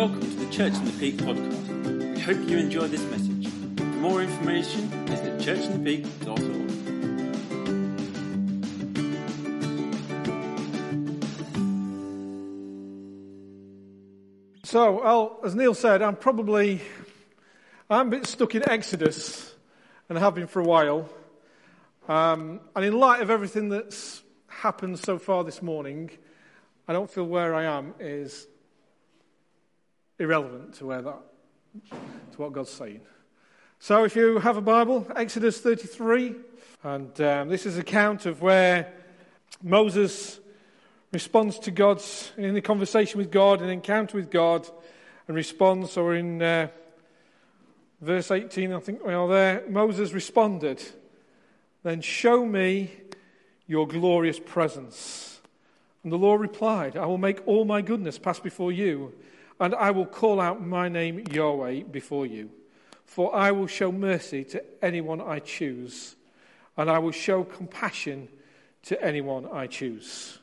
Welcome to the Church in the Peak podcast. We hope you enjoy this message. For more information, visit churchinthepeak.org. So, well, as Neil said, I'm probably I'm a bit stuck in Exodus, and have been for a while. Um, and in light of everything that's happened so far this morning, I don't feel where I am is irrelevant to where that to what God's saying. So, if you have a Bible, Exodus 33, and um, this is account of where Moses responds to God's in the conversation with God, an encounter with God, and responds. We're in uh, verse 18, I think we are there. Moses responded, Then show me your glorious presence. And the Lord replied, I will make all my goodness pass before you, and I will call out my name Yahweh before you. For I will show mercy to anyone I choose, and I will show compassion to anyone I choose.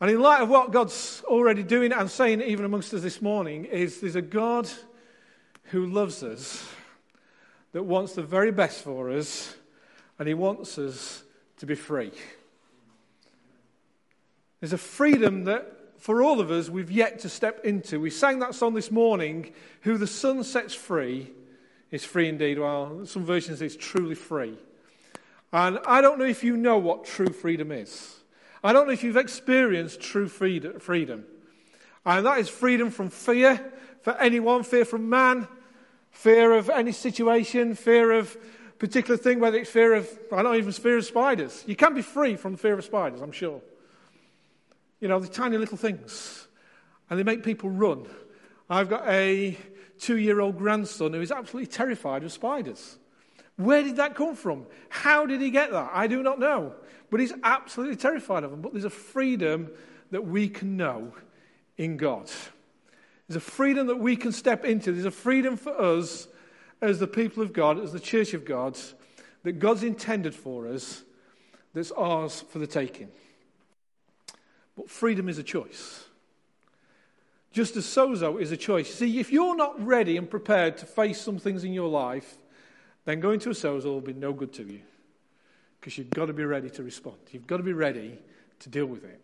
And in light of what God's already doing and saying, even amongst us this morning, is there's a God who loves us, that wants the very best for us, and He wants us to be free. There's a freedom that, for all of us, we've yet to step into. We sang that song this morning, Who the Son sets free is free indeed. Well, some versions say it's truly free. And I don't know if you know what true freedom is. I don't know if you've experienced true freedom. And that is freedom from fear for anyone, fear from man, fear of any situation, fear of particular thing, whether it's fear of, I don't know, even fear of spiders. You can be free from fear of spiders, I'm sure. You know, the tiny little things. And they make people run. I've got a two year old grandson who is absolutely terrified of spiders. Where did that come from? How did he get that? I do not know. But he's absolutely terrified of them. But there's a freedom that we can know in God. There's a freedom that we can step into. There's a freedom for us as the people of God, as the church of God, that God's intended for us, that's ours for the taking. But freedom is a choice. Just as sozo is a choice. See, if you're not ready and prepared to face some things in your life, then going to a sozo will be no good to you. Because you've got to be ready to respond. You've got to be ready to deal with it.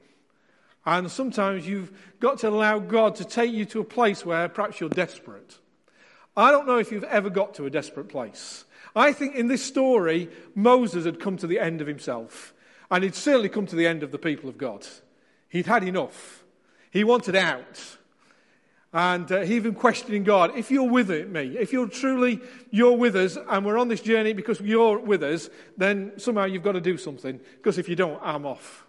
And sometimes you've got to allow God to take you to a place where perhaps you're desperate. I don't know if you've ever got to a desperate place. I think in this story, Moses had come to the end of himself. And he'd certainly come to the end of the people of God. He'd had enough. He wanted out. And uh, he even questioning God, if you're with me, if you're truly, you're with us, and we're on this journey because you're with us, then somehow you've got to do something. Because if you don't, I'm off.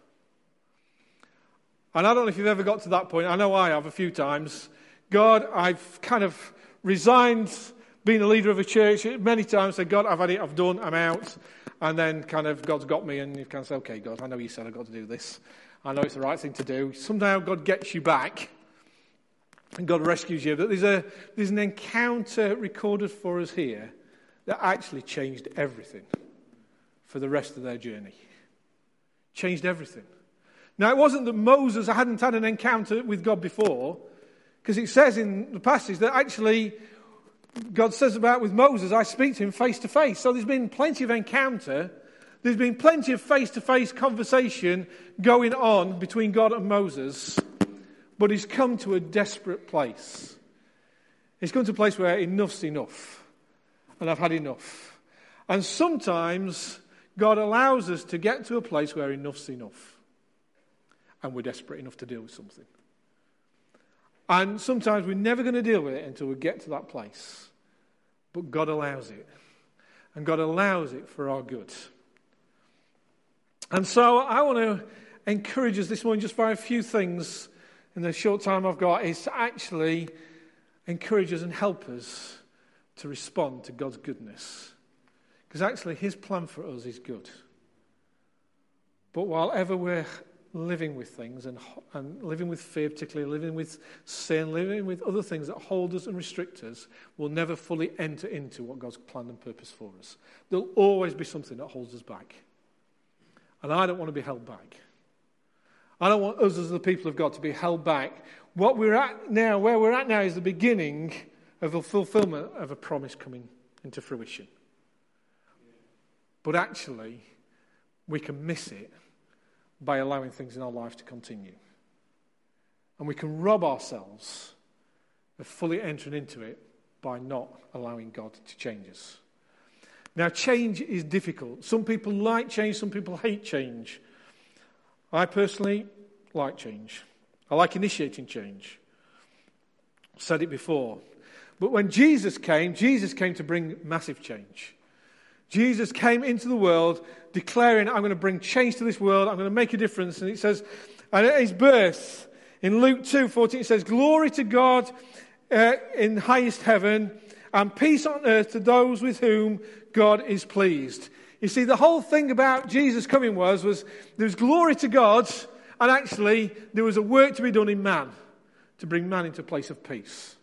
And I don't know if you've ever got to that point. I know I have a few times. God, I've kind of resigned being a leader of a church many times. Said, God, I've had it, I've done, I'm out. And then kind of God's got me, and you kind of say, okay, God, I know you said I've got to do this. I know it's the right thing to do. Somehow God gets you back, and God rescues you. But there's, a, there's an encounter recorded for us here that actually changed everything for the rest of their journey. Changed everything. Now, it wasn't that Moses hadn't had an encounter with God before, because it says in the passage that actually God says about with Moses, I speak to him face to face. So there's been plenty of encounter. There's been plenty of face to face conversation going on between God and Moses. But he's come to a desperate place. He's come to a place where enough's enough. And I've had enough. And sometimes God allows us to get to a place where enough's enough and we're desperate enough to deal with something. And sometimes we're never going to deal with it until we get to that place. But God allows it. And God allows it for our good. And so I want to encourage us this morning just by a few things in the short time I've got is to actually encourage us and help us to respond to God's goodness. Because actually, His plan for us is good. But while ever we're living with things and, and living with fear, particularly living with sin, living with other things that hold us and restrict us, we'll never fully enter into what God's plan and purpose for us. There'll always be something that holds us back. And I don't want to be held back. I don't want us as the people of God to be held back. What we're at now, where we're at now, is the beginning of the fulfillment of a promise coming into fruition. But actually, we can miss it by allowing things in our life to continue. And we can rob ourselves of fully entering into it by not allowing God to change us. Now, change is difficult. Some people like change, some people hate change. I personally like change. I like initiating change. I've said it before. But when Jesus came, Jesus came to bring massive change. Jesus came into the world declaring, I'm going to bring change to this world, I'm going to make a difference. And it says, and at his birth, in Luke 2 14, it says, Glory to God uh, in highest heaven, and peace on earth to those with whom God is pleased. You see, the whole thing about Jesus coming was, was there was glory to God, and actually there was a work to be done in man to bring man into a place of peace.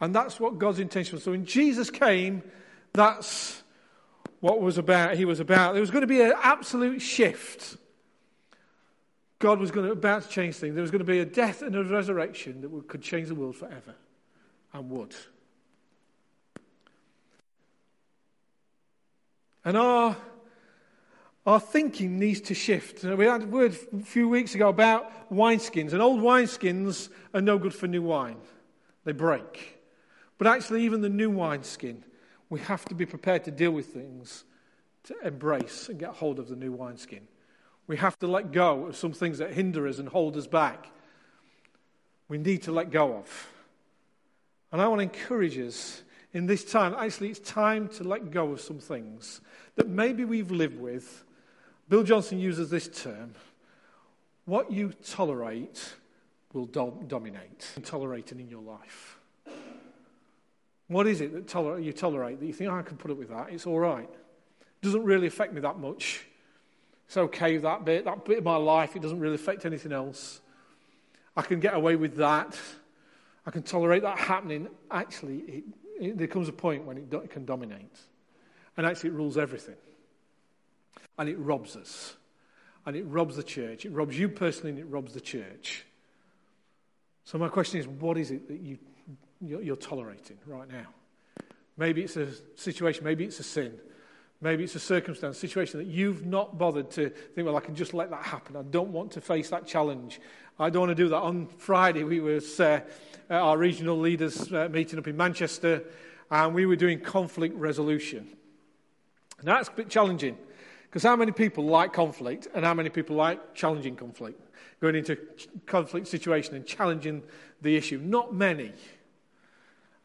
And that's what God's intention was. So when Jesus came, that's what was about, he was about. There was going to be an absolute shift. God was going to, about to change things. There was going to be a death and a resurrection that could change the world forever and would. And our, our thinking needs to shift. Uh, we had a word a few weeks ago about wineskins, and old wineskins are no good for new wine, they break. But actually, even the new wineskin we have to be prepared to deal with things, to embrace and get hold of the new wineskin. We have to let go of some things that hinder us and hold us back. We need to let go of. And I want to encourage us in this time. Actually, it's time to let go of some things that maybe we've lived with. Bill Johnson uses this term what you tolerate will do- dominate. Tolerating in your life. What is it that toler- you tolerate that you think, oh, I can put up with that? It's all right. It doesn't really affect me that much. It's okay, that bit. That bit of my life, it doesn't really affect anything else. I can get away with that. I can tolerate that happening. Actually, it, it, there comes a point when it, do, it can dominate. And actually, it rules everything. And it robs us. And it robs the church. It robs you personally, and it robs the church. So, my question is what is it that you you're tolerating right now. Maybe it's a situation, maybe it's a sin, maybe it's a circumstance, situation that you've not bothered to think, well, I can just let that happen. I don't want to face that challenge. I don't want to do that. On Friday, we were uh, our regional leaders uh, meeting up in Manchester, and we were doing conflict resolution. Now, that's a bit challenging because how many people like conflict and how many people like challenging conflict? Going into conflict situation and challenging the issue. Not many.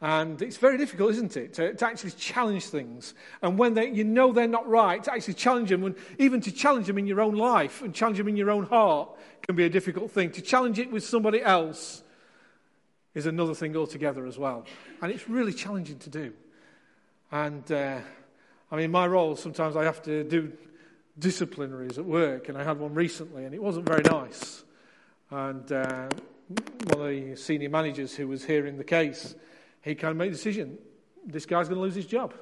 And it's very difficult, isn't it, to, to actually challenge things. And when they, you know they're not right, to actually challenge them, even to challenge them in your own life and challenge them in your own heart can be a difficult thing. To challenge it with somebody else is another thing altogether as well. And it's really challenging to do. And uh, I mean, my role, sometimes I have to do disciplinaries at work, and I had one recently, and it wasn't very nice. And uh, one of the senior managers who was hearing the case, he kind of made a decision this guy's going to lose his job.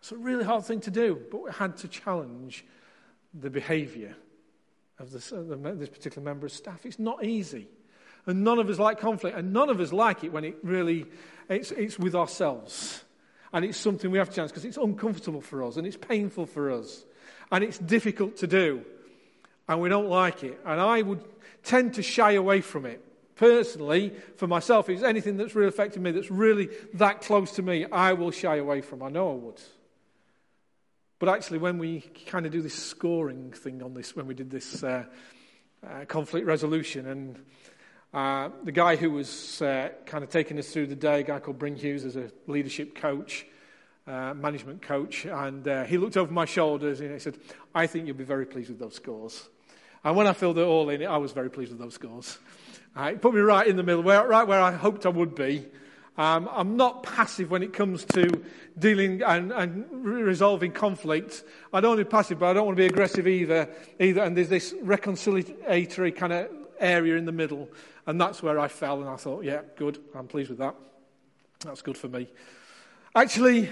It's a really hard thing to do, but we had to challenge the behaviour of this, uh, this particular member of staff. It's not easy. And none of us like conflict, and none of us like it when it really, it's, it's with ourselves. And it's something we have to challenge because it's uncomfortable for us, and it's painful for us, and it's difficult to do, and we don't like it. And I would tend to shy away from it personally, for myself, it's anything that's really affecting me, that's really that close to me, I will shy away from. I know I would. But actually, when we kind of do this scoring thing on this, when we did this uh, uh, conflict resolution, and uh, the guy who was uh, kind of taking us through the day, a guy called Bryn Hughes, as a leadership coach, uh, management coach, and uh, he looked over my shoulders and he said, I think you'll be very pleased with those scores. And when I filled it all in, I was very pleased with those scores. Uh, put me right in the middle, where, right where I hoped I would be. Um, I'm not passive when it comes to dealing and, and resolving conflict. I don't want to be passive, but I don't want to be aggressive either. Either, and there's this reconciliatory kind of area in the middle, and that's where I fell. And I thought, yeah, good. I'm pleased with that. That's good for me. Actually,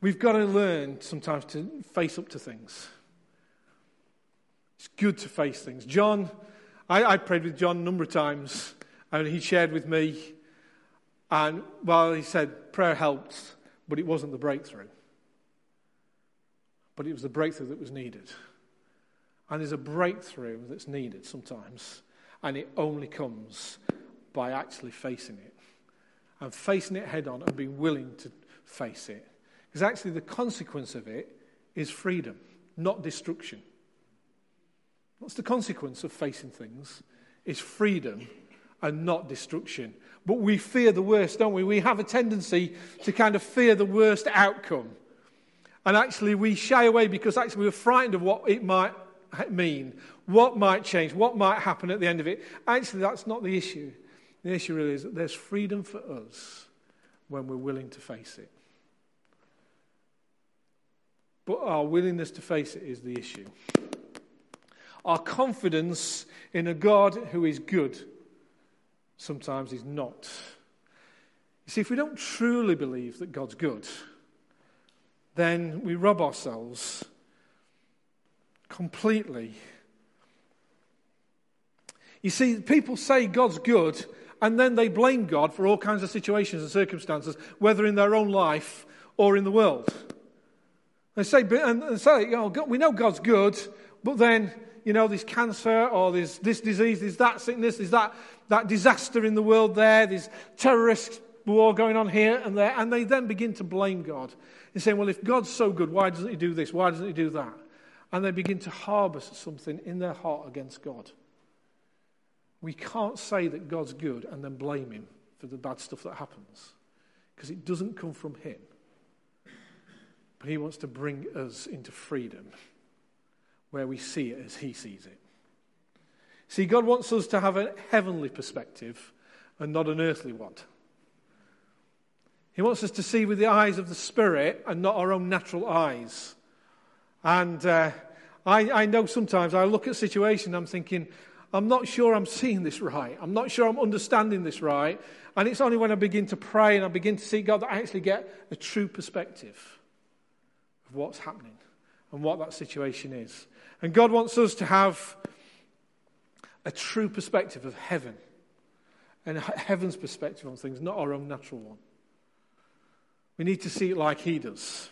we've got to learn sometimes to face up to things. It's good to face things. John, I, I prayed with John a number of times, and he shared with me. And well, he said prayer helped, but it wasn't the breakthrough. But it was the breakthrough that was needed. And there's a breakthrough that's needed sometimes, and it only comes by actually facing it and facing it head on and being willing to face it. Because actually, the consequence of it is freedom, not destruction. What's the consequence of facing things? Is freedom and not destruction. But we fear the worst, don't we? We have a tendency to kind of fear the worst outcome. And actually, we shy away because actually we're frightened of what it might mean, what might change, what might happen at the end of it. Actually, that's not the issue. The issue really is that there's freedom for us when we're willing to face it. But our willingness to face it is the issue. Our confidence in a God who is good sometimes is not. You see, if we don't truly believe that God's good, then we rob ourselves completely. You see, people say God's good, and then they blame God for all kinds of situations and circumstances, whether in their own life or in the world. They say, and say, oh, you know, we know God's good, but then, you know, there's cancer or there's this disease, there's that sickness, there's that, that disaster in the world there, there's terrorist war going on here and there, and they then begin to blame God. And saying, well, if God's so good, why doesn't he do this? Why doesn't he do that? And they begin to harbour something in their heart against God. We can't say that God's good and then blame him for the bad stuff that happens because it doesn't come from him. But he wants to bring us into freedom where we see it as he sees it. See, God wants us to have a heavenly perspective and not an earthly one. He wants us to see with the eyes of the Spirit and not our own natural eyes. And uh, I, I know sometimes I look at a situation, I'm thinking, I'm not sure I'm seeing this right. I'm not sure I'm understanding this right. And it's only when I begin to pray and I begin to see God that I actually get a true perspective of what's happening and what that situation is. And God wants us to have a true perspective of heaven and heaven's perspective on things, not our own natural one. We need to see it like He does.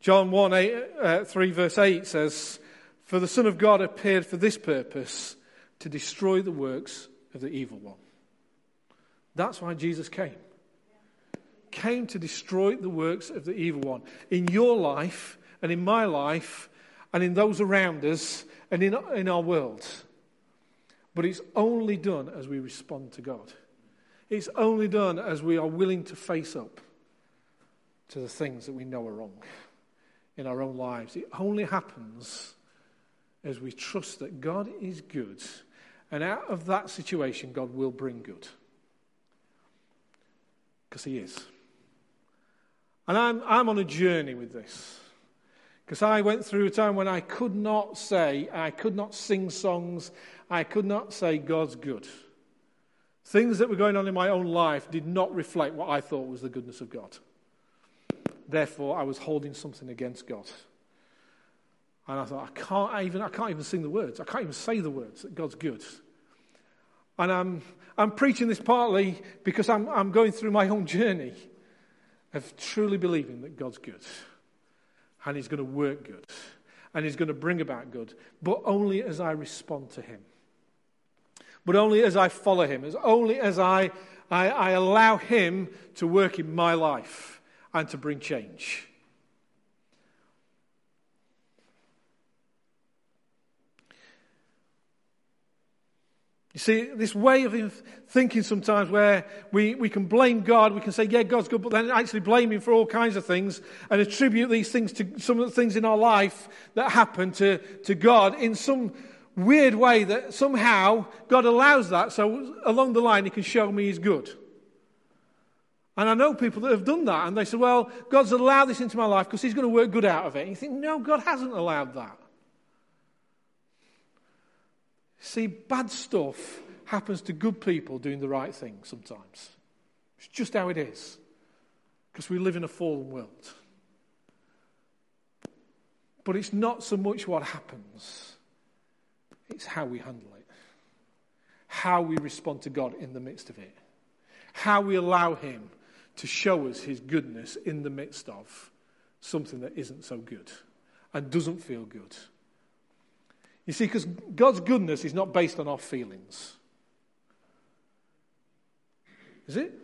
John 1 8, uh, 3, verse 8 says, For the Son of God appeared for this purpose to destroy the works of the evil one. That's why Jesus came. Came to destroy the works of the evil one in your life and in my life and in those around us and in, in our world. But it's only done as we respond to God. It's only done as we are willing to face up to the things that we know are wrong in our own lives. It only happens as we trust that God is good and out of that situation, God will bring good. Because He is. And I'm, I'm on a journey with this. Because I went through a time when I could not say, I could not sing songs, I could not say God's good. Things that were going on in my own life did not reflect what I thought was the goodness of God. Therefore, I was holding something against God. And I thought, I can't even, I can't even sing the words. I can't even say the words that God's good. And I'm, I'm preaching this partly because I'm, I'm going through my own journey of truly believing that God's good. And He's going to work good. And He's going to bring about good. But only as I respond to Him. But only as I follow Him. As only as I, I, I allow Him to work in my life and to bring change. You see, this way of thinking sometimes where we, we can blame God, we can say, yeah, God's good, but then actually blame Him for all kinds of things and attribute these things to some of the things in our life that happen to, to God in some weird way that somehow God allows that so along the line He can show me He's good. And I know people that have done that and they say, well, God's allowed this into my life because He's going to work good out of it. And you think, no, God hasn't allowed that. See, bad stuff happens to good people doing the right thing sometimes. It's just how it is. Because we live in a fallen world. But it's not so much what happens, It's how we handle it, how we respond to God in the midst of it, how we allow Him to show us His goodness in the midst of something that isn't so good and doesn't feel good. You see, because God's goodness is not based on our feelings. Is it?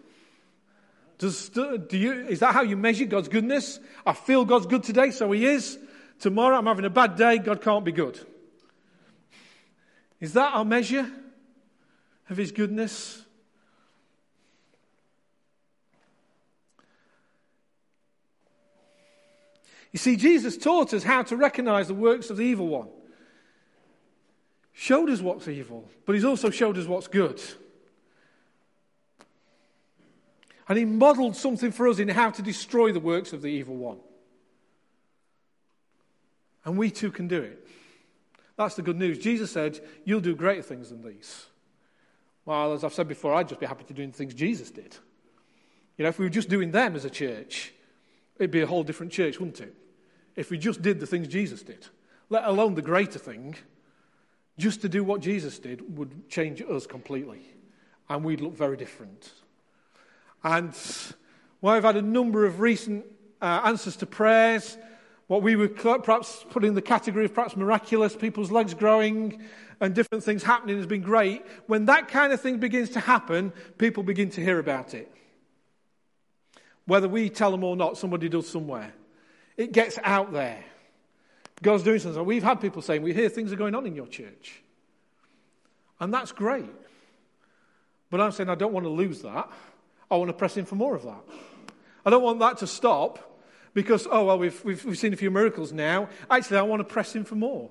Does, do you, is that how you measure God's goodness? I feel God's good today, so He is. Tomorrow I'm having a bad day, God can't be good. Is that our measure of His goodness? You see, Jesus taught us how to recognize the works of the evil one. Showed us what's evil, but he's also showed us what's good. And he modeled something for us in how to destroy the works of the evil one. And we too can do it. That's the good news. Jesus said, You'll do greater things than these. Well, as I've said before, I'd just be happy to do the things Jesus did. You know, if we were just doing them as a church, it'd be a whole different church, wouldn't it? If we just did the things Jesus did, let alone the greater thing, just to do what Jesus did would change us completely. And we'd look very different. And well, I've had a number of recent uh, answers to prayers, what we would perhaps put in the category of perhaps miraculous, people's legs growing and different things happening has been great. When that kind of thing begins to happen, people begin to hear about it. Whether we tell them or not, somebody does somewhere. It gets out there. God's doing something. We've had people saying, We hear things are going on in your church. And that's great. But I'm saying I don't want to lose that. I want to press in for more of that. I don't want that to stop because, oh, well, we've, we've, we've seen a few miracles now. Actually, I want to press in for more.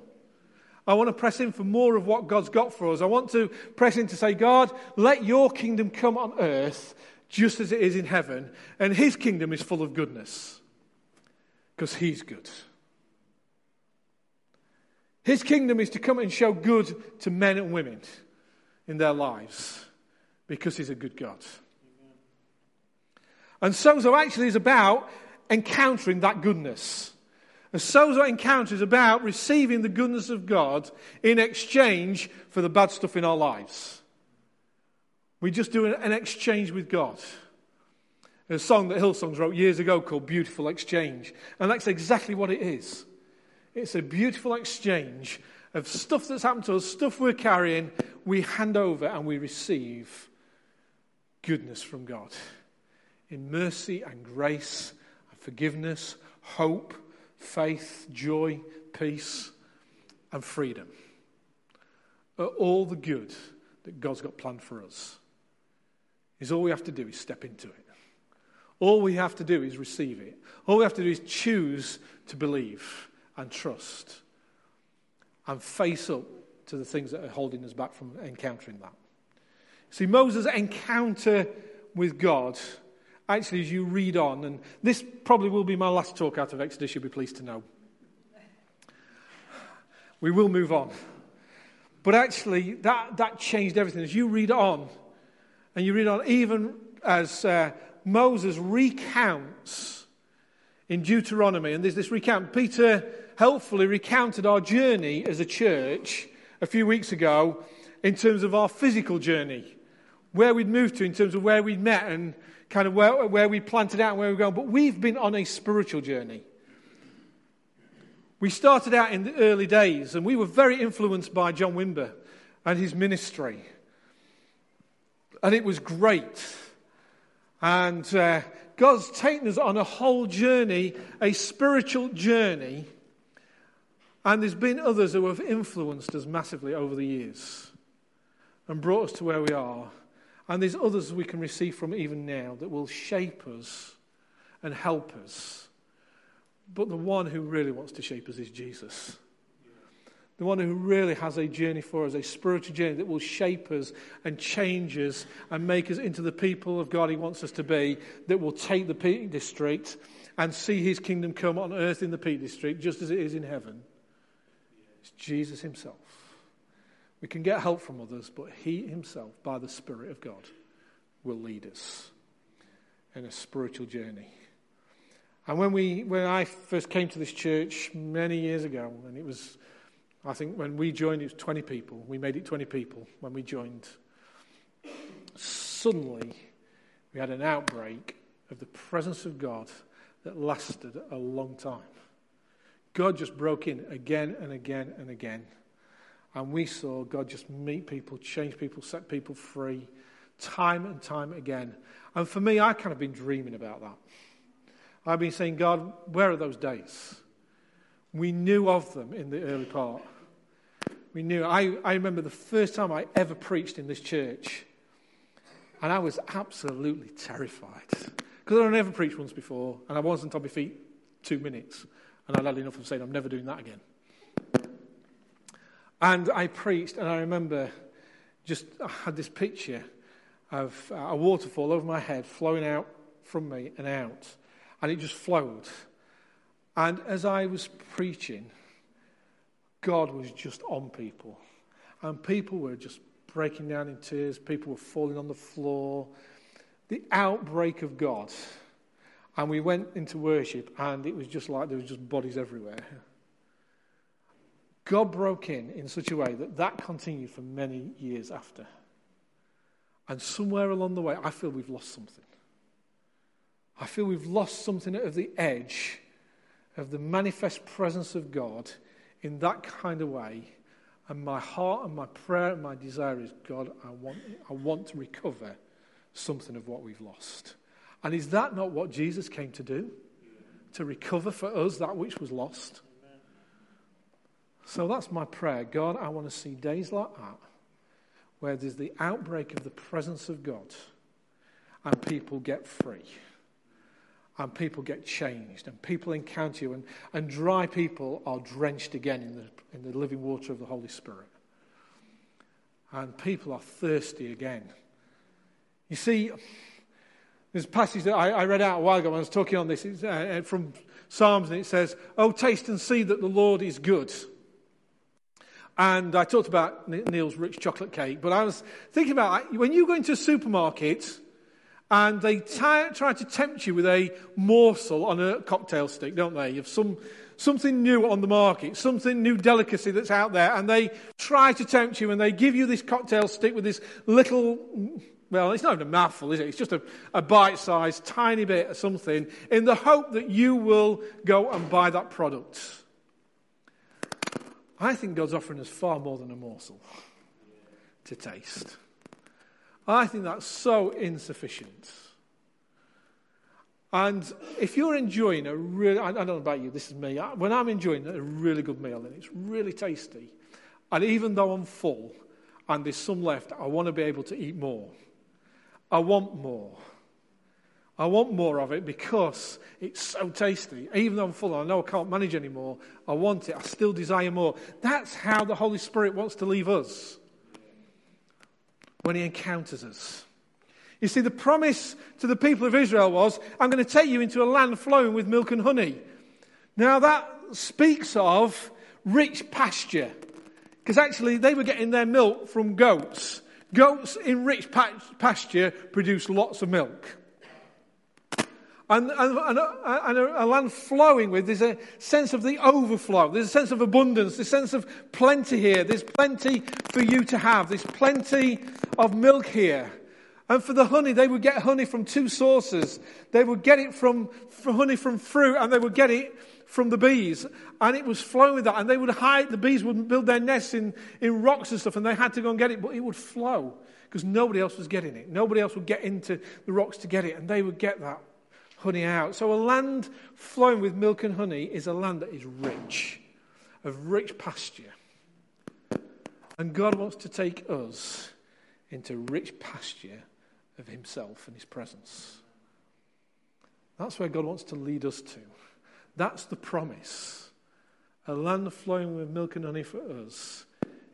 I want to press in for more of what God's got for us. I want to press in to say, God, let your kingdom come on earth just as it is in heaven. And his kingdom is full of goodness because he's good. His kingdom is to come and show good to men and women in their lives because he's a good God. And sozo actually is about encountering that goodness. A sozo encounter is about receiving the goodness of God in exchange for the bad stuff in our lives. We just do an exchange with God. A song that Hillsongs wrote years ago called Beautiful Exchange. And that's exactly what it is. It's a beautiful exchange of stuff that's happened to us, stuff we're carrying, we hand over and we receive goodness from God in mercy and grace and forgiveness, hope, faith, joy, peace, and freedom. Are all the good that God's got planned for us. Is all we have to do is step into it. All we have to do is receive it. All we have to do is choose to believe and trust and face up to the things that are holding us back from encountering that. See, Moses' encounter with God actually, as you read on, and this probably will be my last talk out of Exodus, you'll be pleased to know. We will move on. But actually, that, that changed everything. As you read on, and you read on, even as uh, Moses recounts in Deuteronomy, and there's this recount, Peter helpfully recounted our journey as a church a few weeks ago in terms of our physical journey, where we'd moved to in terms of where we'd met and kind of where, where we planted out and where we're going. But we've been on a spiritual journey. We started out in the early days and we were very influenced by John Wimber and his ministry. And it was great. And uh, God's taken us on a whole journey, a spiritual journey. And there's been others who have influenced us massively over the years and brought us to where we are. And there's others we can receive from even now that will shape us and help us. But the one who really wants to shape us is Jesus. The one who really has a journey for us, a spiritual journey that will shape us and change us and make us into the people of God He wants us to be, that will take the Peak District and see His kingdom come on earth in the Peak District just as it is in heaven. Jesus Himself. We can get help from others, but He Himself, by the Spirit of God, will lead us in a spiritual journey. And when, we, when I first came to this church many years ago, and it was I think when we joined, it was 20 people. We made it 20 people when we joined. Suddenly, we had an outbreak of the presence of God that lasted a long time. God just broke in again and again and again. And we saw God just meet people, change people, set people free, time and time again. And for me, I kind of been dreaming about that. I've been saying, God, where are those days? We knew of them in the early part. We knew. I, I remember the first time I ever preached in this church, and I was absolutely terrified. Because I'd never preached once before, and I wasn't on my feet two minutes, and I'd had enough of saying, I'm never doing that again. And I preached, and I remember just I had this picture of a waterfall over my head flowing out from me and out, and it just flowed. And as I was preaching, God was just on people. And people were just breaking down in tears, people were falling on the floor. The outbreak of God. And we went into worship, and it was just like there was just bodies everywhere. God broke in in such a way that that continued for many years after. And somewhere along the way, I feel we've lost something. I feel we've lost something of the edge of the manifest presence of God in that kind of way. And my heart and my prayer and my desire is God, I want, I want to recover something of what we've lost. And is that not what Jesus came to do? To recover for us that which was lost? So that's my prayer. God, I want to see days like that where there's the outbreak of the presence of God and people get free and people get changed and people encounter you and, and dry people are drenched again in the, in the living water of the Holy Spirit. And people are thirsty again. You see, there's a passage that I, I read out a while ago when I was talking on this it's, uh, uh from Psalms, and it says, Oh, taste and see that the Lord is good. And I talked about Neil's rich chocolate cake, but I was thinking about when you go into a supermarket and they try, try to tempt you with a morsel on a cocktail stick, don't they? Of some, something new on the market, something new delicacy that's out there, and they try to tempt you and they give you this cocktail stick with this little, well, it's not even a mouthful, is it? It's just a, a bite sized tiny bit of something in the hope that you will go and buy that product. I think God's offering us far more than a morsel to taste. I think that's so insufficient. And if you're enjoying a really, I don't know about you, this is me, when I'm enjoying a really good meal and it's really tasty, and even though I'm full and there's some left, I want to be able to eat more. I want more. I want more of it because it's so tasty. Even though I'm full, I know I can't manage anymore. I want it. I still desire more. That's how the Holy Spirit wants to leave us when he encounters us. You see, the promise to the people of Israel was, I'm going to take you into a land flowing with milk and honey. Now, that speaks of rich pasture, because actually they were getting their milk from goats. Goats in rich pasture produce lots of milk and, and, and, a, and a, land flowing with. There's a sense of the overflow. There's a sense of abundance. There's a sense of plenty here. There's plenty for you to have. There's plenty of milk here. And for the honey, they would get honey from two sources. They would get it from, from honey from fruit, and they would get it from the bees. And it was flowing with that. And they would hide, the bees would build their nests in, in rocks and stuff, and they had to go and get it, but it would flow because nobody else was getting it. Nobody else would get into the rocks to get it, and they would get that honey out. So, a land flowing with milk and honey is a land that is rich, of rich pasture. And God wants to take us into rich pasture of Himself and His presence. That's where God wants to lead us to. That's the promise. A land flowing with milk and honey for us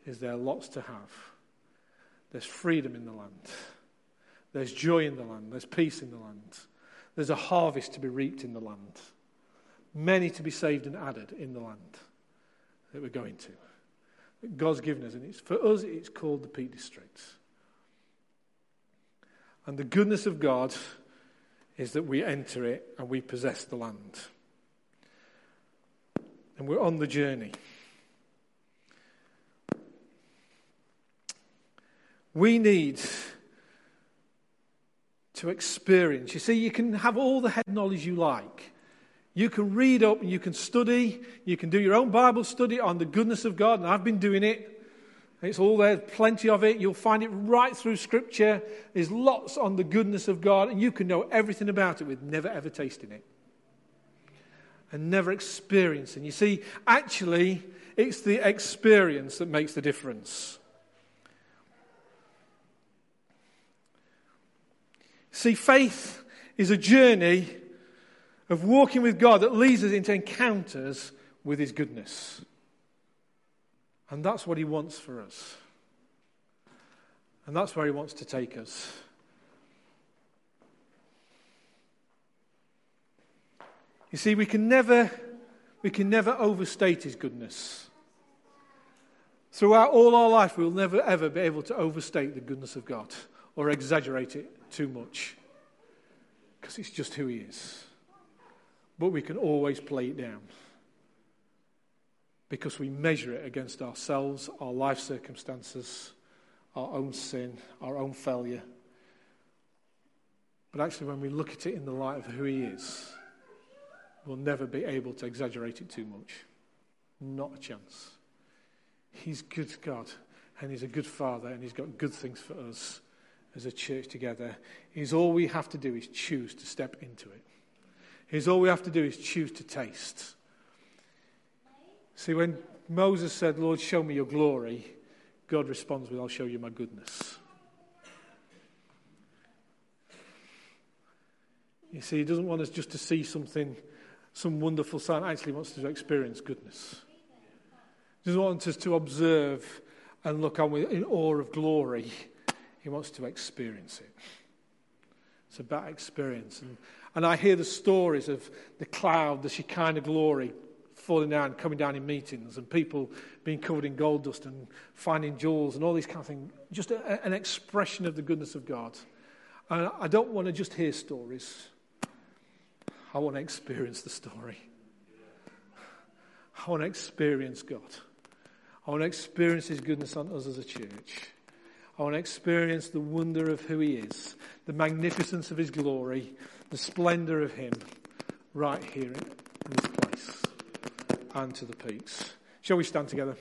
is there lots to have. There's freedom in the land. There's joy in the land. There's peace in the land. There's a harvest to be reaped in the land, many to be saved and added in the land that we're going to. That God's given us, and it's, for us, it's called the Peak District. And the goodness of God is that we enter it and we possess the land and we're on the journey. We need to experience. You see, you can have all the head knowledge you like. You can read up and you can study. You can do your own Bible study on the goodness of God, and I've been doing it. It's all there, plenty of it. You'll find it right through Scripture. There's lots on the goodness of God, and you can know everything about it with never ever tasting it and never experiencing. You see, actually, it's the experience that makes the difference. See, faith is a journey of walking with God that leads us into encounters with His goodness. And that's what He wants for us. And that's where He wants to take us. You see, we can never, we can never overstate His goodness. Throughout all our life, we'll never ever be able to overstate the goodness of God or exaggerate it too much because it's just who He is. But we can always play it down because we measure it against ourselves, our life circumstances, our own sin, our own failure. But actually, when we look at it in the light of who He is, we'll never be able to exaggerate it too much. Not a chance. He's good God, and He's a good Father, and He's got good things for us as a church together. Is all we have to do is choose to step into it. Is all we have to do is choose to taste. See, when Moses said, Lord, show me your glory, God responds with, I'll show you my goodness. You see, he doesn't want us just to see something, some wonderful sign. Actually, wants to experience goodness. He doesn't want us to observe and look on in awe of glory. He wants to experience it. It's about experience. And, and I hear the stories of the cloud, the Shekinah glory falling down, coming down in meetings, and people being covered in gold dust and finding jewels and all these kind of things. Just a, an expression of the goodness of God. And I don't want to just hear stories, I want to experience the story. I want to experience God. I want to experience His goodness on us as a church. I want to experience the wonder of who He is, the magnificence of His glory, the splendor of Him right here in this place and to the peaks. Shall we stand together?